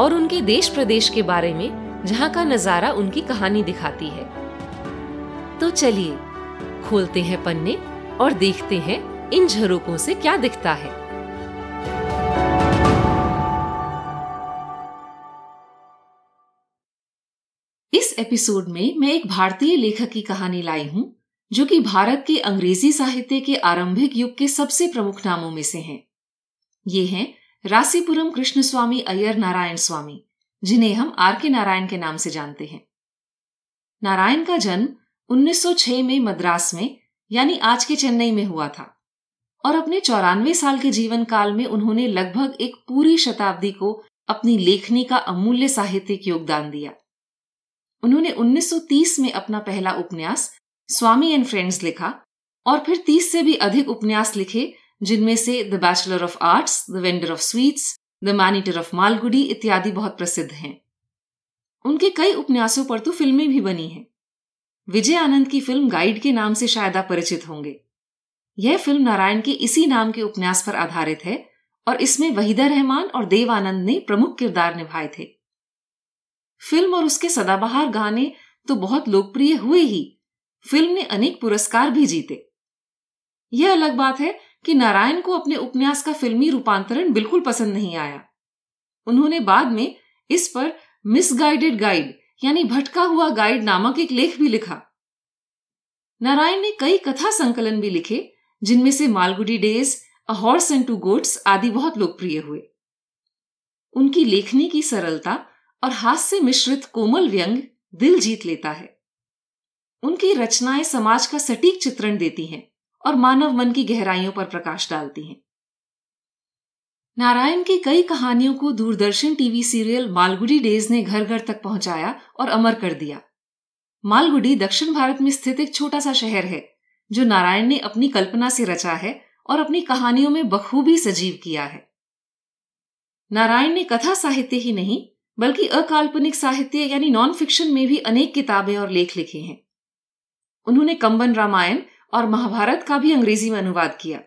और उनके देश प्रदेश के बारे में, जहाँ का नज़ारा उनकी कहानी दिखाती है तो चलिए, खोलते हैं पन्ने और देखते हैं इन झरोकों से क्या दिखता है इस एपिसोड में मैं एक भारतीय लेखक की कहानी लाई हूँ, जो कि भारत के अंग्रेज़ी साहित्य के आरंभिक युग के सबसे प्रमुख नामों में से हैं। ये हैं रासीपुरम कृष्ण स्वामी अय्यर नारायण स्वामी, जिन्हें हम आर के नारायण के नाम से जानते हैं। नारायण का जन्म 1906 में मद्रास में, यानी आज के चेन्नई में हुआ था। और अपने चौरानवे साल के जीवन काल में उन्होंने लगभग एक पूरी शताब्दी को अपनी लेखनी का अमूल्य साहित्यिक योगदान दिया। उन्होंने 1930 में अपना पहला उपन्यास, स्वामी एंड फ्रेंड्स लिखा, और फिर 30 से भी अधिक उपन्यास लिखे जिनमें से the bachelor of arts the vendor of sweets the maneater of Malgudi इत्यादि बहुत प्रसिद्ध हैं। उनके कई उपन्यासों पर तो फ़िल्में भी बनी हैं। विजय आनंद की फ़िल्म गाइड के नाम से शायद आप परिचित होंगे। यह फ़िल्म नारायण के इसी नाम के उपन्यास पर आधारित है और इसमें वहीदा रहमान और देव आनंद ने प्रमुख किरदार निभाए थे। फ़िल्म और उसके सदाबहार गाने तो बहुत लोकप्रिय हुए ही। फ़िल्म ने अनेक पुरस्कार भी जीते। यह अलग बात है कि नारायण को अपने उपन्यास का फिल्मी रूपांतरण बिल्कुल पसंद नहीं आया। उन्होंने बाद में इस पर मिसगाइडेड गाइड यानी भटका हुआ गाइड नामक एक लेख भी लिखा। नारायण ने कई कथा संकलन भी लिखे, जिनमें से Malgudi days a horse and two goats आदि बहुत लोकप्रिय हुए। उनकी लेखनी की सरलता और हास्य मिश्रित कोमल व्यंग दिल जीत लेता है। उनकी रचनाएँ समाज का सटीक चित्रण देती हैं। और मानव मन की गहराइयों पर प्रकाश डालती हैं। नारायण की कई कहानियों को Doordarshan TV serial Malgudi days ने घर घर तक पहुँचाया और अमर कर दिया। मालगुडी दक्षिण भारत में स्थित एक छोटा सा शहर है, जो नारायण ने अपनी कल्पना से रचा है और अपनी कहानियों में बखूबी सजीव किया है। नारायण ने कथा साहित्य ही नहीं, बल्कि अकाल्पनिक साहित्य यानी नॉन फिक्शन में भी अनेक किताबें और लेख लिखे हैं। उन्होंने कंबन रामायण और महाभारत का भी अंग्रेज़ी में अनुवाद किया।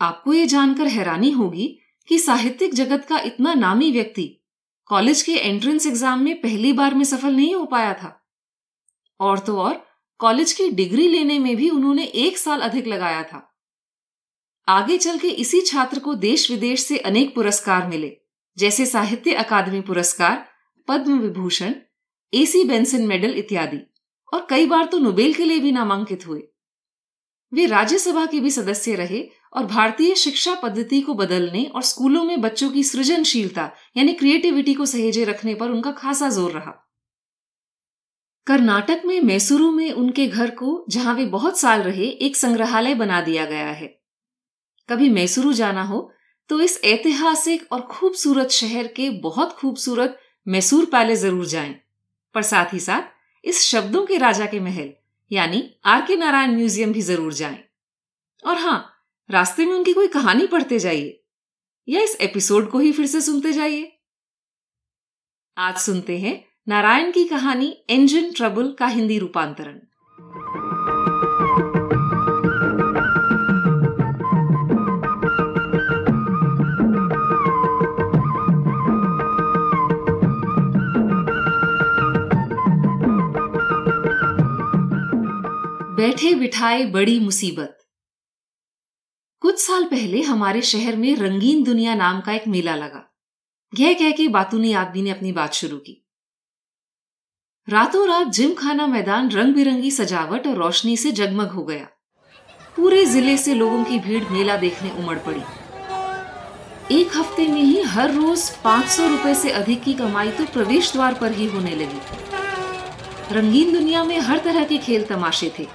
आपको ये जानकर हैरानी होगी कि साहित्यिक जगत का इतना नामी व्यक्ति कॉलेज के एंट्रेंस एग्ज़ाम में पहली बार में सफल नहीं हो पाया था। और तो और, कॉलेज की डिग्री लेने में भी उन्होंने एक साल अधिक लगाया था। आगे चल के इसी छात्र को देश विदेश से अनेक पुरस्कार मिले, जैसे साहित्य अकादमी पुरस्कार, Padma Vibhushan AC Benson medal इत्यादि, और कई बार तो नोबेल के लिए भी नामांकित हुए। वे राज्यसभा के भी सदस्य रहे और भारतीय शिक्षा पद्धति को बदलने और स्कूलों में बच्चों की सृजनशीलता यानी क्रिएटिविटी को सहेजे रखने पर उनका खासा ज़ोर रहा। कर्नाटक में मैसूरू में उनके घर को जहाँ वे बहुत साल रहे एक संग्रहालय बना दिया गया है। कभी मैसूरू जाना हो तो इस ऐतिहासिक और खूबसूरत शहर के बहुत खूबसूरत मैसूर पैलेस ज़रूर जाएँ, पर साथ ही साथ इस शब्दों के राजा के महल यानी आर के नारायण म्यूज़ियम भी ज़रूर जाएँ। और हाँ रास्ते में उनकी कोई कहानी पढ़ते जाइए, या इस एपिसोड को ही फिर से सुनते जाइए आज सुनते हैं नारायण की कहानी इंजन ट्रबल का हिंदी रूपांतरण बैठे बिठाए बड़ी मुसीबत। कुछ साल पहले हमारे शहर में रंगीन दुनिया नाम का एक मेला लगा। यह कह के बातूनी आदमी ने अपनी बात शुरू की। रातों रात जिम खाना मैदान रंग बिरंगी सजावट और रोशनी से जगमग हो गया। पूरे ज़िले से लोगों की भीड़ मेला देखने उमड़ पड़ी। एक हफ़्ते में ही हर रोज पाँच सौ रुपए से अधिक की कमाई तो प्रवेश द्वार पर ही होने लगी। रंगीन दुनिया में हर तरह के खेल तमाशे थे।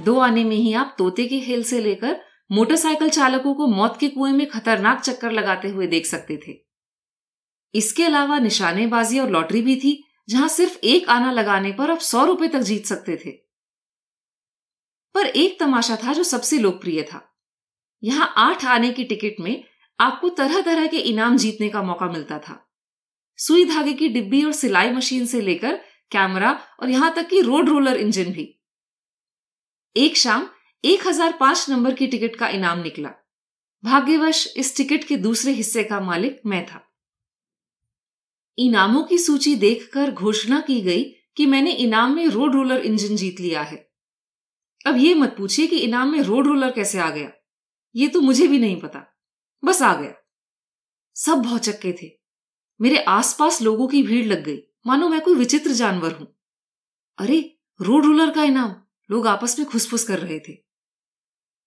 दो आने में ही आप तोते के खेल से लेकर मोटरसाइकिल चालकों को मौत के कुएँ में खतरनाक चक्कर लगाते हुए देख सकते थे। इसके अलावा निशानेबाजी और लॉटरी भी थी, जहाँ सिर्फ़ एक आना लगाने पर आप सौ रुपए तक जीत सकते थे। पर एक तमाशा था जो सबसे लोकप्रिय था। यहाँ आठ आने की टिकट में आपको तरह तरह के इनाम जीतने का मौका मिलता था। सुई धागे की डिब्बी और सिलाई मशीन से लेकर कैमरा और यहाँ तक कि रोड रोलर इंजन भी। एक शाम एक हज़ार पाँच नंबर की टिकट का इनाम निकला। भाग्यवश, इस टिकट के दूसरे हिस्से का मालिक मैं था। इनामों की सूची देखकर घोषणा की गई कि मैंने इनाम में रोड रोलर इंजन जीत लिया है। अब ये मत पूछिए कि इनाम में रोड रोलर कैसे आ गया। ये तो मुझे भी नहीं पता। बस आ गया। सब भौचक्के थे। मेरे आसपास लोगों की भीड़ लग गई। मानो मैं कोई विचित्र जानवर हूँ। अरे, रोड रोलर का इनाम। लोग आपस में खुसफुस कर रहे थे।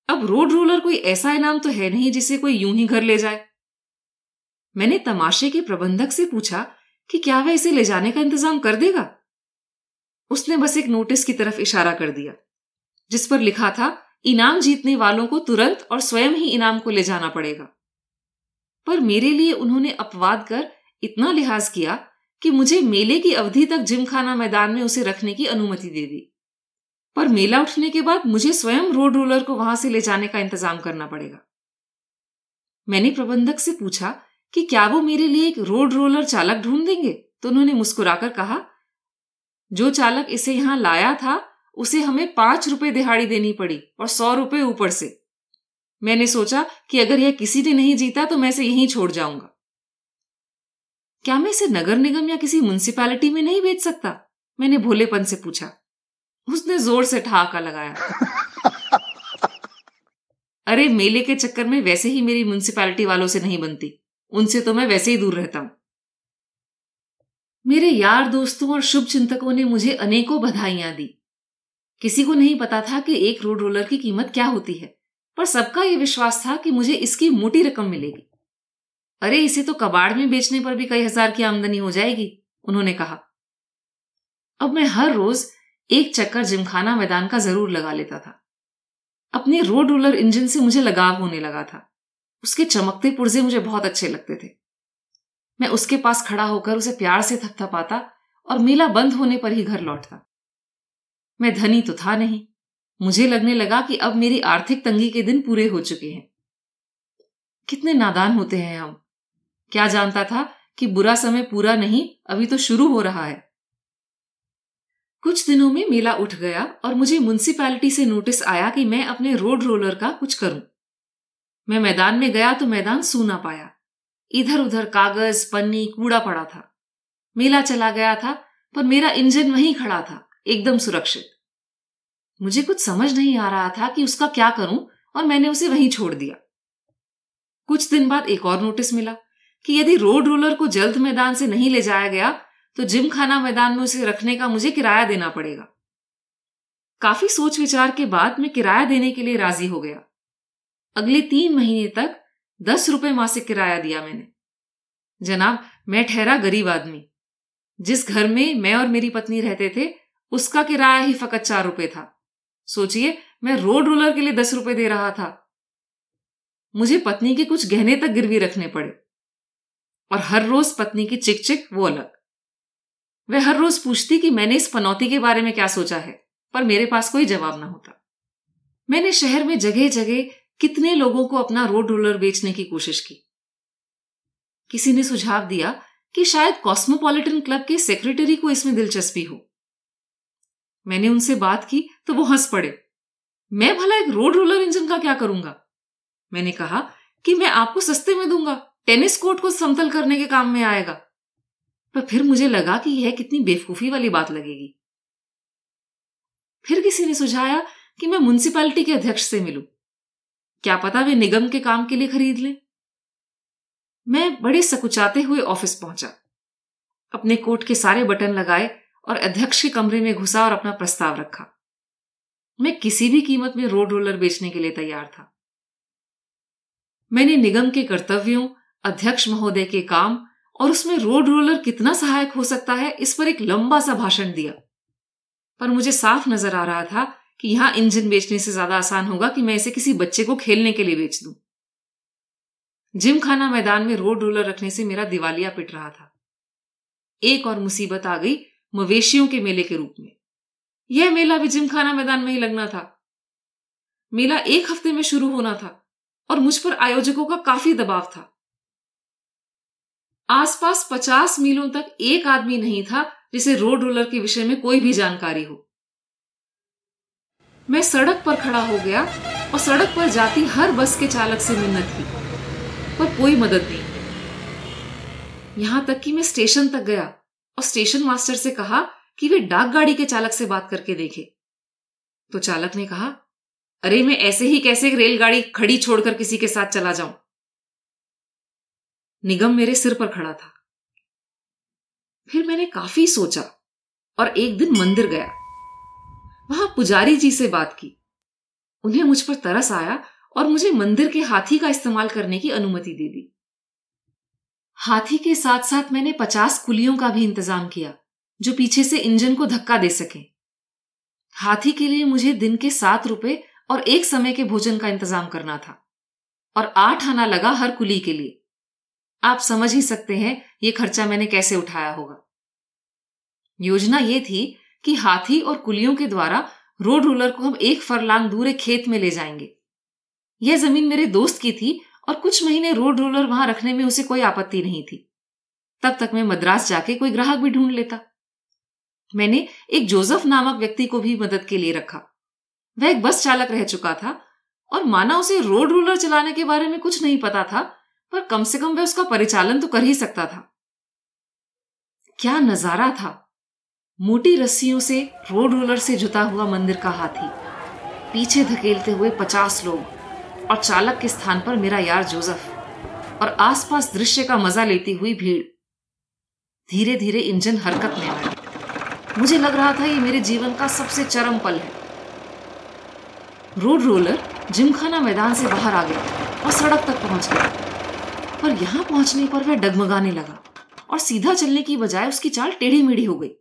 अब रोड रोलर कोई ऐसा इनाम तो है नहीं जिसे कोई यूँ ही घर ले जाए। मैंने तमाशे के प्रबंधक से पूछा कि क्या वह इसे ले जाने का इंतज़ाम कर देगा? उसने बस एक नोटिस की तरफ़ इशारा कर दिया, जिस पर लिखा था, इनाम जीतने वालों को तुरंत और स्वयं ही इनाम को ले जाना पड़ेगा। पर मेरे लिए उन्होंने अपवाद कर इतना लिहाज किया कि मुझे मेले की अवधि तक जिमखाना मैदान में उसे रखने की अनुमति दे दी। पर मेला उठने के बाद मुझे स्वयं रोड रोलर को वहाँ से ले जाने का इंतज़ाम करना पड़ेगा। मैंने प्रबंधक से पूछा कि क्या वो मेरे लिए एक रोड रोलर चालक ढूंढ देंगे? तो उन्होंने मुस्कुराकर कहा, जो चालक इसे यहाँ लाया था, उसे हमें पाँच रुपए दिहाड़ी देनी पड़ी और सौ रुपए ऊपर से। मैंने सोचा कि अगर यह किसी ने नहीं जीता तो मैं इसे यहीं छोड़ जाऊँगा। क्या मैं इसे नगर निगम या किसी म्यूनिसिपैलिटी में नहीं बेच सकता? मैंने भोलेपन से पूछा। उसने ज़ोर से ठहाका लगाया। अरे, मेले के चक्कर में वैसे ही मेरी म्यूनिसिपैलिटी वालों से नहीं बनती। उनसे तो मैं वैसे ही दूर रहता हूँ। मेरे यार दोस्तों और शुभ चिंतकों ने मुझे अनेकों बधाइयाँ दी। किसी को नहीं पता था कि एक रोड रोलर की कीमत क्या होती है, पर सबका यह विश्वास था कि मुझे इसकी मोटी रकम मिलेगी। अरे, इसे तो कबाड़ में बेचने पर भी कई हज़ार की आमदनी हो जाएगी, उन्होंने कहा। अब मैं हर रोज एक चक्कर जिमखाना मैदान का ज़रूर लगा लेता था। अपने रोड रोलर इंजन से मुझे लगाव होने लगा था। उसके चमकते पुर्जे मुझे बहुत अच्छे लगते थे। मैं उसके पास खड़ा होकर उसे प्यार से थपथपाता और मेला बंद होने पर ही घर लौटता। मैं धनी तो था नहीं। मुझे लगने लगा कि अब मेरी आर्थिक तंगी के दिन पूरे हो चुके हैं। कितने नादान होते हैं हम। क्या जानता था कि बुरा समय पूरा नहीं, अभी तो शुरू हो रहा है। कुछ दिनों में मेला उठ गया और मुझे म्यूनसिपैलिटी से नोटिस आया कि मैं अपने रोड रोलर का कुछ करूँ। मैं मैदान में गया तो मैदान सूना पाया। इधर उधर कागज़, पन्नी, कूड़ा पड़ा था। मेला चला गया था, पर मेरा इंजन वहीं खड़ा था, एकदम सुरक्षित। मुझे कुछ समझ नहीं आ रहा था कि उसका क्या करूँ और मैंने उसे वहीं छोड़ दिया। कुछ दिन बाद एक और नोटिस मिला कि यदि रोड रोलर को जल्द मैदान से नहीं ले जाया गया तो जिम खाना मैदान में उसे रखने का मुझे किराया देना पड़ेगा। काफ़ी सोच विचार के बाद मैं किराया देने के लिए राज़ी हो गया। अगले तीन महीने तक दस रुपए मासिक किराया दिया मैंने। जनाब, मैं ठहरा गरीब आदमी। जिस घर में मैं और मेरी पत्नी रहते थे, उसका किराया ही फकत चार रुपए था। सोचिए, मैं रोड रोलर के लिए दस रुपए दे रहा था। मुझे पत्नी के कुछ गहने तक गिरवी रखने पड़े। और हर रोज पत्नी की चिक चिक वो अलग। वह हर रोज पूछती कि मैंने इस पनौती के बारे में क्या सोचा है, पर मेरे पास कोई जवाब ना होता। मैंने शहर में जगह जगह कितने लोगों को अपना रोड रोलर बेचने की कोशिश की। किसी ने सुझाव दिया कि शायद कॉस्मोपॉलिटन क्लब के सेक्रेटरी को इसमें दिलचस्पी हो। मैंने उनसे बात की तो वो हंस पड़े। मैं भला एक रोड रोलर इंजन का क्या करूँगा? मैंने कहा कि मैं आपको सस्ते में दूँगा, टेनिस कोर्ट को समतल करने के काम में आएगा। पर फिर मुझे लगा कि यह कितनी बेवकूफ़ी वाली बात लगेगी। फिर किसी ने सुझाया कि मैं म्यूनिसिपैलिटी के अध्यक्ष से मिलूं। क्या पता वे निगम के काम के लिए खरीद लें। मैं बड़े सकुचाते हुए ऑफ़िस पहुँचा। अपने कोट के सारे बटन लगाए और अध्यक्ष के कमरे में घुसा और अपना प्रस्ताव रखा। मैं किसी भी कीमत में रोड रोलर बेचने के लिए तैयार था। मैंने निगम के कर्तव्यों, अध्यक्ष महोदय के काम और उसमें रोड रोलर कितना सहायक हो सकता है, इस पर एक लंबा सा भाषण दिया। पर मुझे साफ़ नज़र आ रहा था कि यहाँ इंजन बेचने से ज़्यादा आसान होगा कि मैं इसे किसी बच्चे को खेलने के लिए बेच दूँ। जिम खाना मैदान में रोड रोलर रखने से मेरा दिवालिया पिट रहा था। एक और मुसीबत आ गई मवेशियों के मेले के रूप में। यह मेला भी जिम खाना मैदान में ही लगना था। मेला एक हफ़्ते में शुरू होना था और मुझ पर आयोजकों का काफ़ी दबाव था। आसपास पचास मीलों तक एक आदमी नहीं था जिसे रोड रोलर के विषय में कोई भी जानकारी हो। मैं सड़क पर खड़ा हो गया और सड़क पर जाती हर बस के चालक से मिन्नत की, पर कोई मदद नहीं। यहाँ तक कि मैं स्टेशन तक गया और स्टेशन मास्टर से कहा कि वे डाक गाड़ी के चालक से बात करके देखे। तो चालक ने कहा, अरे, मैं ऐसे ही कैसे रेलगाड़ी खड़ी छोड़कर किसी के साथ चला जाऊँ? निगम मेरे सिर पर खड़ा था। फिर मैंने काफ़ी सोचा और एक दिन मंदिर गया। वहाँ पुजारी जी से बात की। उन्हें मुझ पर तरस आया और मुझे मंदिर के हाथी का इस्तेमाल करने की अनुमति दे दी। हाथी के साथ साथ मैंने पचास कुलियों का भी इंतज़ाम किया, जो पीछे से इंजन को धक्का दे सके। हाथी के लिए मुझे दिन के सात रुपए और एक समय के भोजन का इंतज़ाम करना था और आठ आना लगा हर कुली के लिए। आप समझ ही सकते हैं ये खर्चा मैंने कैसे उठाया होगा। योजना ये थी कि हाथी और कुलियों के द्वारा रोड रोलर को हम एक फरलांग दूर खेत में ले जाएँगे। यह ज़मीन मेरे दोस्त की थी और कुछ महीने रोड रोलर वहाँ रखने में उसे कोई आपत्ति नहीं थी। तब तक मैं मद्रास जाके कोई ग्राहक भी ढूंढ लेता। मैंने एक जोसेफ नामक व्यक्ति को भी मदद के लिए रखा। वह एक बस चालक रह चुका था और माना उसे रोड रोलर चलाने के बारे में कुछ नहीं पता था पर कम से कम वह उसका परिचालन तो कर ही सकता था। क्या नज़ारा था। मोटी रस्सियों से रोड रोलर से जुता हुआ मंदिर का हाथी। पीछे धकेलते हुए पचास लोग और चालक के स्थान पर मेरा यार जोसेफ और आसपास दृश्य का मज़ा लेती हुई भीड़। धीरे धीरे इंजन हरकत में आया। मुझे लग रहा था ये मेरे जीवन का सबसे चरम पल है। रोड रोलर जिमखाना मैदान से बाहर आ गया और सड़क तक पहुँच गया। पर यहाँ पहुँचने पर वह डगमगाने लगा और सीधा चलने की बजाय उसकी चाल टेढ़ी मेढ़ी हो गई।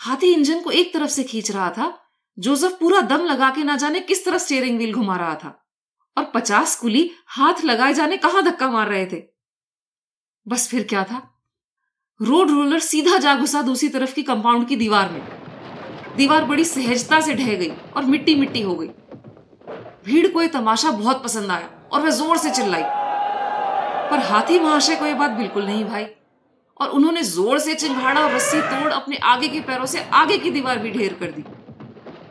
हाथी इंजन को एक तरफ़ से खींच रहा था, जोसेफ पूरा दम लगा के ना जाने किस तरह स्टीयरिंग व्हील घुमा रहा था और पचास कुली हाथ लगाए जाने कहाँ धक्का मार रहे थे। बस फिर क्या था? रोड रोलर सीधा जा घुसा दूसरी तरफ़ की कंपाउंड की दीवार में। दीवार बड़ी सहजता से ढह गई और मिट्टी मिट्टी हो गई। भीड़ को यह तमाशा बहुत पसंद आया और वह ज़ोर से चिल्लाई। पर हाथी महाशय को यह बात बिल्कुल नहीं भाई। और उन्होंने ज़ोर से चिंगाड़ा और रस्सी तोड़ अपने आगे के पैरों से आगे की दीवार भी ढेर कर दी।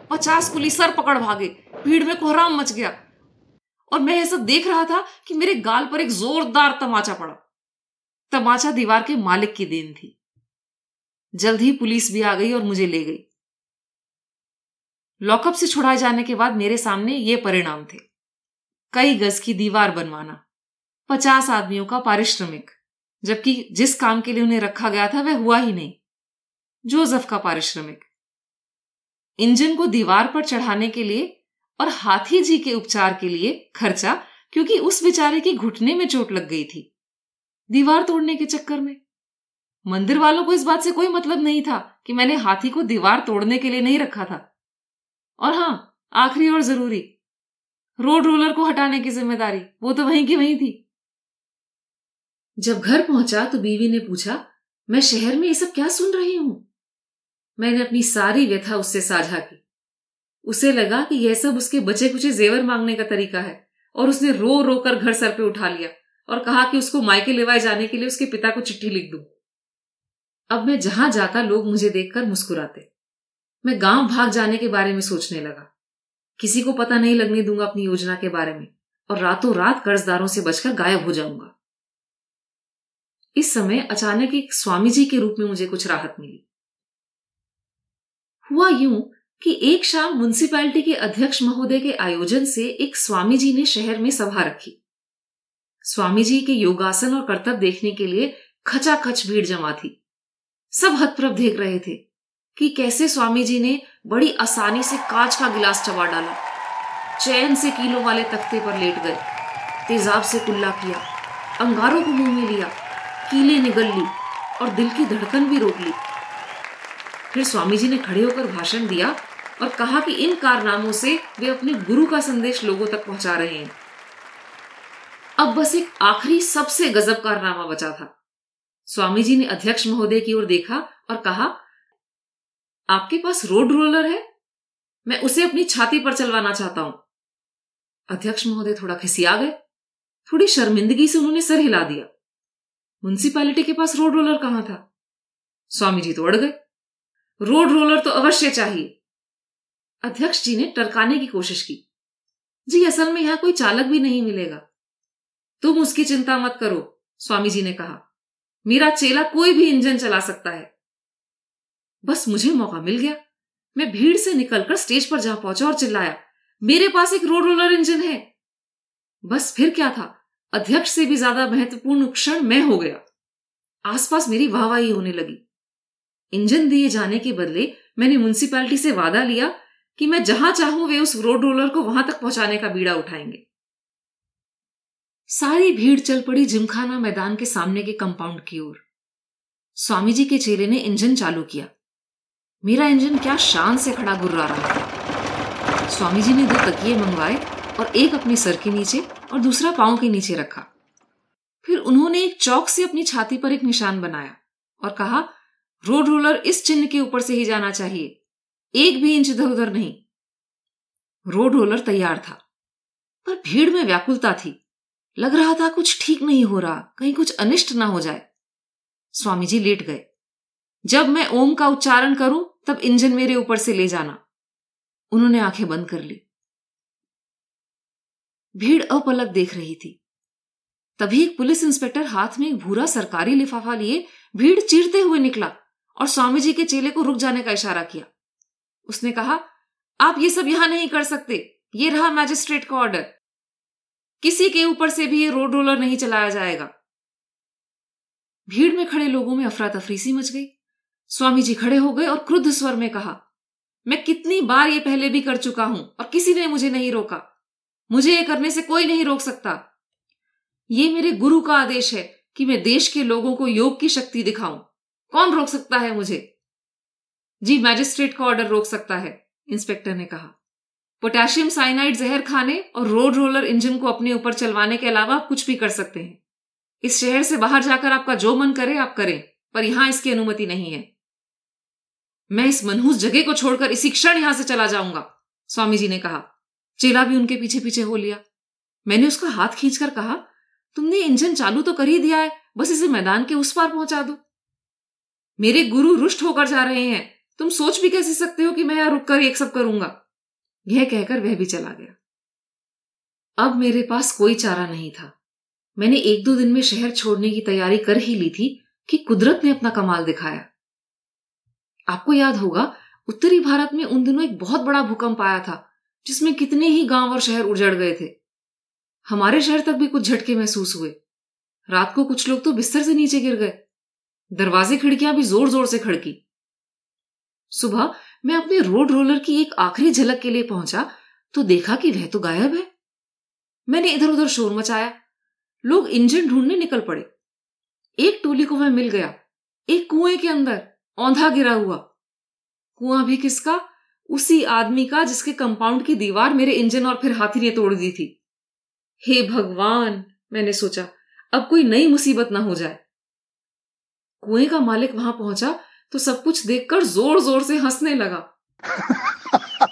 पचास कुली सर पकड़ भागे। भीड़ में कोहराम मच गया। और मैं ऐसा देख रहा था कि मेरे गाल पर एक जोरदार तमाचा पड़ा। तमाचा दीवार के मालिक की देन थी। जल्द ही पुलिस भी आ गई और मुझे ले गई। लॉकअप से छुड़ाए जाने के बाद मेरे सामने ये परिणाम थे। कई गज की दीवार बनवाना। पचास आदमियों का पारिश्रमिक, जबकि जिस काम के लिए उन्हें रखा गया था वह हुआ ही नहीं। जोसेफ का पारिश्रमिक। इंजन को दीवार पर चढ़ाने के लिए और हाथी जी के उपचार के लिए खर्चा, क्योंकि उस बेचारे की घुटने में चोट लग गई थी। दीवार तोड़ने के चक्कर में। मंदिर वालों को इस बात से कोई मतलब नहीं था कि मैंने हाथी को दीवार तोड़ने के लिए नहीं रखा था। और हाँ, आखिरी और ज़रूरी। रोड रोलर को हटाने की ज़िम्मेदारी, वो तो वहीं की वहीं थी। जब घर पहुँचा तो बीवी ने पूछा, मैं शहर में ये सब क्या सुन रही हूँ? मैंने अपनी सारी व्यथा उससे साझा की। उसे लगा कि यह सब उसके बचे कुचे जेवर मांगने का तरीका है और उसने रो रो कर घर सर पे उठा लिया और कहा कि उसको मायके लेवाए जाने के लिए उसके पिता को चिट्ठी लिख दू। अब मैं जहाँ जाता लोग मुझे देखकर मुस्कुराते। मैं गाँव भाग जाने के बारे में सोचने लगा। किसी को पता नहीं लगने दूँगा अपनी योजना के बारे में और रातों रात कर्जदारों से बचकर गायब हो जाऊँगा। इस समय अचानक एक स्वामी जी के रूप में मुझे कुछ राहत मिली। हुआ यूँ कि एक शाम म्यूनिसिपैलिटी के अध्यक्ष महोदय के आयोजन से एक स्वामी जी ने शहर में सभा रखी। स्वामी जी के योगासन और कर्तव्य देखने के लिए खचाखच भीड़ जमा थी। सब हतप्रभ देख रहे थे कि कैसे स्वामी जी ने बड़ी आसानी से कांच का गिलास चबा डाला। चैन से किलो वाले तख्ते पर लेट गए। तेजाब से कुल्ला किया। अंगारों को मुँह में लिया। कीले निगल ली और दिल की धड़कन भी रोक ली। फिर स्वामी जी ने खड़े होकर भाषण दिया और कहा कि इन कारनामों से वे अपने गुरु का संदेश लोगों तक पहुँचा रहे हैं। अब बस एक आखिरी सबसे गजब कारनामा बचा था। स्वामी जी ने अध्यक्ष महोदय की ओर देखा और कहा, आपके पास रोड रोलर है? मैं उसे अपनी छाती पर चलवाना चाहता हूँ। अध्यक्ष महोदय थोड़ा खिसिया गए। थोड़ी शर्मिंदगी से उन्होंने सर हिला दिया। म्यूनिसिपैलिटी के पास रोड रोलर कहाँ था? स्वामी जी तो अड़ गए। रोड रोलर तो अवश्य चाहिए। अध्यक्ष जी ने टरकाने की कोशिश की। जी, असल में यहाँ कोई चालक भी नहीं मिलेगा। तुम उसकी चिंता मत करो, स्वामी जी ने कहा। मेरा चेला कोई भी इंजन चला सकता है। बस मुझे मौका मिल गया। मैं भीड़ से निकलकर स्टेज पर जा पहुँचा और चिल्लाया, मेरे पास एक रोड रोलर इंजन है। बस फिर क्या था? अध्यक्ष से भी ज़्यादा महत्वपूर्ण क्षण मैं हो गया। आसपास मेरी वाहवाही होने लगी। इंजन दिए जाने के बदले मैंने म्यूनिसिपैलिटी से वादा लिया कि मैं जहाँ चाहूँ वे उस रोड रोलर को वहाँ तक पहुँचाने का बीड़ा उठाएँगे। सारी भीड़ चल पड़ी जिमखाना मैदान के सामने के कंपाउंड की ओर। स्वामी जी के चेले ने इंजन चालू किया। मेरा इंजन क्या शान से खड़ा गुर्रा रहा था स्वामी जी ने दो तकिए मंगवाए और एक अपने सर के नीचे और दूसरा पाँव के नीचे रखा। फिर उन्होंने एक चौक से अपनी छाती पर एक निशान बनाया और कहा, रोड रोलर इस चिन्ह के ऊपर से ही जाना चाहिए। एक भी इंच इधर उधर नहीं। रोड रोलर तैयार था, पर भीड़ में व्याकुलता थी। लग रहा था कुछ ठीक नहीं हो रहा, कहीं कुछ अनिष्ट ना हो जाए। स्वामी जी लेट गए। जब मैं ओम का उच्चारण करूँ, तब इंजन मेरे ऊपर से ले जाना। उन्होंने आँखें बंद कर ली। भीड़ अपलक देख रही थी। तभी एक पुलिस इंस्पेक्टर हाथ में एक भूरा सरकारी लिफाफा लिए भीड़ चीरते हुए निकला और स्वामी जी के चेले को रुक जाने का इशारा किया। उसने कहा, आप ये सब यहाँ नहीं कर सकते। ये रहा मैजिस्ट्रेट का ऑर्डर। किसी के ऊपर से भी ये रोड रोलर नहीं चलाया जाएगा। भीड़ में खड़े लोगों में अफरा तफरी सी मच गई। स्वामी जी खड़े हो गए और क्रुद्ध स्वर में कहा, मैं कितनी बार ये पहले भी कर चुका हूँ और किसी ने मुझे नहीं रोका। मुझे ये करने से कोई नहीं रोक सकता। ये मेरे गुरु का आदेश है कि मैं देश के लोगों को योग की शक्ति दिखाऊँ। कौन रोक सकता है मुझे? जी मैजिस्ट्रेट का ऑर्डर रोक सकता है इंस्पेक्टर ने कहा। पोटेशियम साइनाइड जहर खाने और रोड रोलर इंजन को अपने ऊपर चलवाने के अलावा आप कुछ भी कर सकते हैं। इस शहर से बाहर जाकर आपका जो मन करे, आप करें, पर यहाँ इसकी अनुमति नहीं है। मैं इस मनहूस जगह को छोड़कर इसी क्षण यहाँ से चला जाऊँगा स्वामी जी ने कहा। चेला भी उनके पीछे पीछे हो लिया। मैंने उसका हाथ खींचकर कहा, तुमने इंजन चालू तो कर ही दिया है, बस इसे मैदान के उस पार पहुँचा दो। मेरे गुरु रुष्ट होकर जा रहे हैं। तुम सोच भी कैसे सकते हो कि मैं यहाँ रुककर एक सब करूँगा? यह कहकर वह भी चला गया। अब मेरे पास कोई चारा नहीं था। मैंने एक दो दिन में शहर छोड़ने की तैयारी कर ही ली थी कि कुदरत ने अपना कमाल दिखाया। आपको याद होगा, उत्तरी भारत में उन दिनों एक बहुत बड़ा भूकंप आया था। जिसमें कितने ही गाँव और शहर उजड़ गए थे। हमारे शहर तक भी कुछ झटके महसूस हुए। रात को कुछ लोग तो बिस्तर से नीचे गिर गए। दरवाजे खिड़कियाँ भी ज़ोर ज़ोर से खड़की। सुबह मैं अपने रोड रोलर की एक आखिरी झलक के लिए पहुँचा तो देखा कि वह तो गायब है। मैंने इधर उधर शोर मचाया। लोग इंजन ढूँढने निकल पड़े। एक टोली को वह मिल गया। एक कुएँ के अंदर, औंधा गिरा हुआ। कुआँ भी किसका? उसी आदमी का जिसके कंपाउंड की दीवार मेरे इंजन और फिर हाथी ने तोड़ दी थी। हे भगवान मैंने सोचा अब कोई नई मुसीबत ना हो जाए। कुएँ का मालिक वहाँ पहुँचा तो सब कुछ देखकर ज़ोर ज़ोर से हंसने लगा।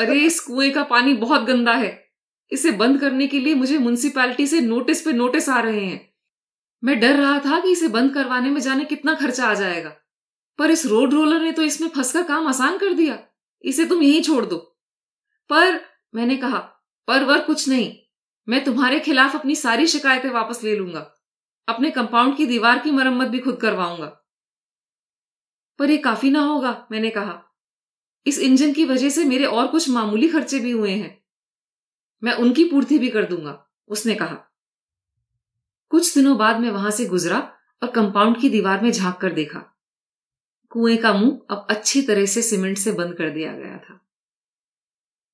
अरे इस कुएँ का पानी बहुत गंदा है। इसे बंद करने के लिए मुझे म्यूनिसिपैलिटी से नोटिस पे नोटिस आ रहे हैं। मैं डर रहा था कि इसे बंद करवाने में जाने कितना खर्चा आ जाएगा। पर इस रोड रोलर ने तो इसमें फंसकर काम आसान कर दिया। इसे तुम यहीं छोड़ दो। पर, मैंने कहा, पर वर कुछ नहीं। मैं तुम्हारे खिलाफ अपनी सारी शिकायतें वापस ले लूँगा। अपने कंपाउंड की दीवार की मरम्मत भी खुद करवाऊँगा। पर यह काफ़ी ना होगा, मैंने कहा। इस इंजन की वजह से मेरे और कुछ मामूली खर्चे भी हुए हैं। मैं उनकी पूर्ति भी कर दूँगा, उसने कहा। कुछ दिनों बाद मैं वहाँ से गुजरा और कंपाउंड की दीवार में झाँक कर देखा। कुएँ का मुँह अब अच्छी तरह से सीमेंट से बंद कर दिया गया था।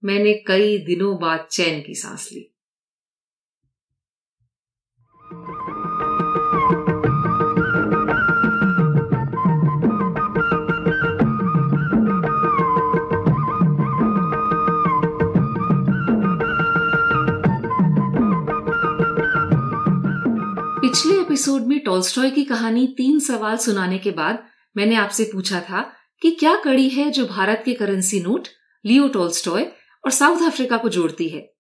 मैंने कई दिनों बाद चैन की सांस ली। पिछले एपिसोड में टॉल्स्टॉय की कहानी तीन सवाल सुनाने के बाद मैंने आपसे पूछा था कि क्या कड़ी है जो भारत के करेंसी नोट लियो टॉल्स्टॉय और साउथ अफ्रीका को जोड़ती है?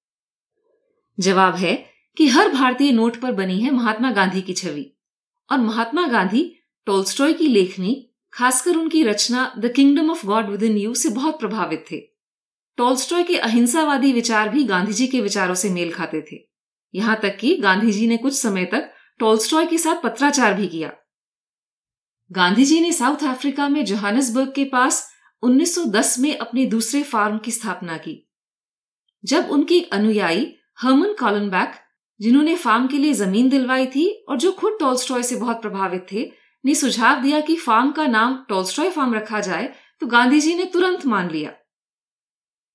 जवाब है कि हर भारतीय नोट पर बनी है महात्मा गांधी की छवि। और महात्मा गांधी टोल्स्टॉय की लेखनी, खासकर उनकी रचना the kingdom of God within you से बहुत प्रभावित थे। टोल्स्टॉय के अहिंसावादी विचार भी गांधी जी के विचारों से मेल खाते थे। यहाँ तक कि गांधी जी ने कुछ समय तक टोल्स्टॉय के साथ पत्राचार भी किया। गांधी जी ने साउथ अफ्रीका में जोहानसबर्ग के पास 1910 में अपने दूसरे फार्म की स्थापना की। जब उनकी अनुयायी, हर्मन कॉलनबैक, जिन्होंने फार्म के लिए ज़मीन दिलवाई थी और जो खुद टॉल्स्टॉय से बहुत प्रभावित थे, ने सुझाव दिया कि फार्म का नाम टॉल्स्टॉय फार्म रखा जाए तो गांधी जी ने तुरंत मान लिया।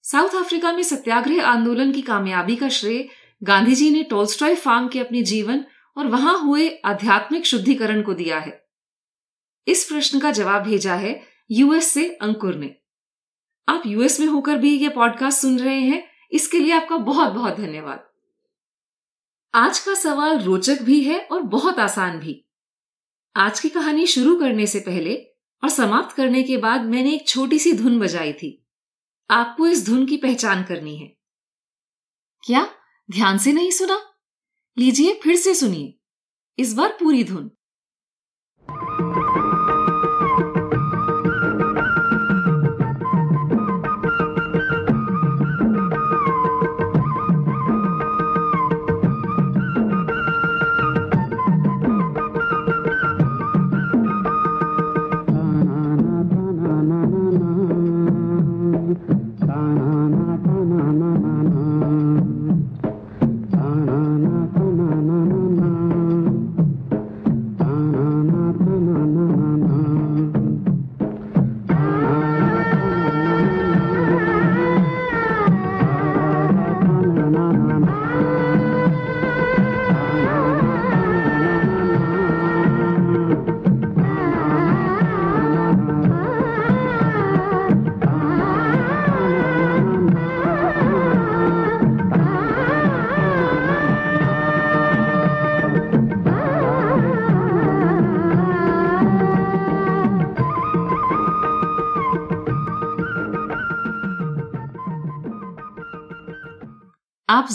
साउथ अफ्रीका में सत्याग्रह आंदोलन की कामयाबी का श्रेय गांधी जी ने टॉल्स्टॉय फार्म के अपने जीवन और वहाँ हुए आध्यात्मिक शुद्धिकरण को दिया है। इस प्रश्न का जवाब भेजा है यूएस से अंकुर ने। आप यूएस में होकर भी ये पॉडकास्ट सुन रहे हैं, इसके लिए आपका बहुत बहुत धन्यवाद। आज का सवाल रोचक भी है और बहुत आसान भी। आज की कहानी शुरू करने से पहले और समाप्त करने के बाद मैंने एक छोटी सी धुन बजाई थी। आपको इस धुन की पहचान करनी है। क्या? ध्यान से नहीं सुना? लीजिए फिर से सुनिए। इस बार पूरी धुन।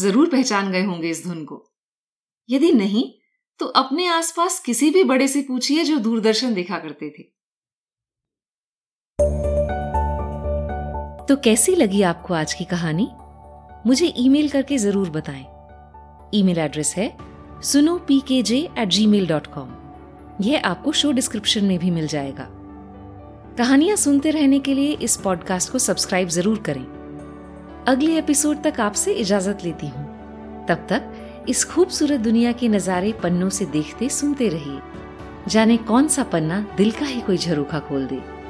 ज़रूर पहचान गए होंगे इस धुन को। यदि नहीं तो अपने आसपास किसी भी बड़े से पूछिए जो दूरदर्शन देखा करते थे। तो कैसी लगी आपको आज की कहानी? मुझे ईमेल करके ज़रूर बताएँ। ईमेल एड्रेस है सुनो P K J eight Gmail dot com यह आपको शो डिस्क्रिप्शन में भी मिल जाएगा। कहानियाँ सुनते रहने के लिए इस पॉडकास्ट को सब्सक्राइब ज़रूर करें। अगले एपिसोड तक आपसे इजाज़त लेती हूँ। तब तक इस खूबसूरत दुनिया के नजारे पन्नों से देखते सुनते रहिए। जाने कौन सा पन्ना दिल का ही कोई झरोखा खोल दे।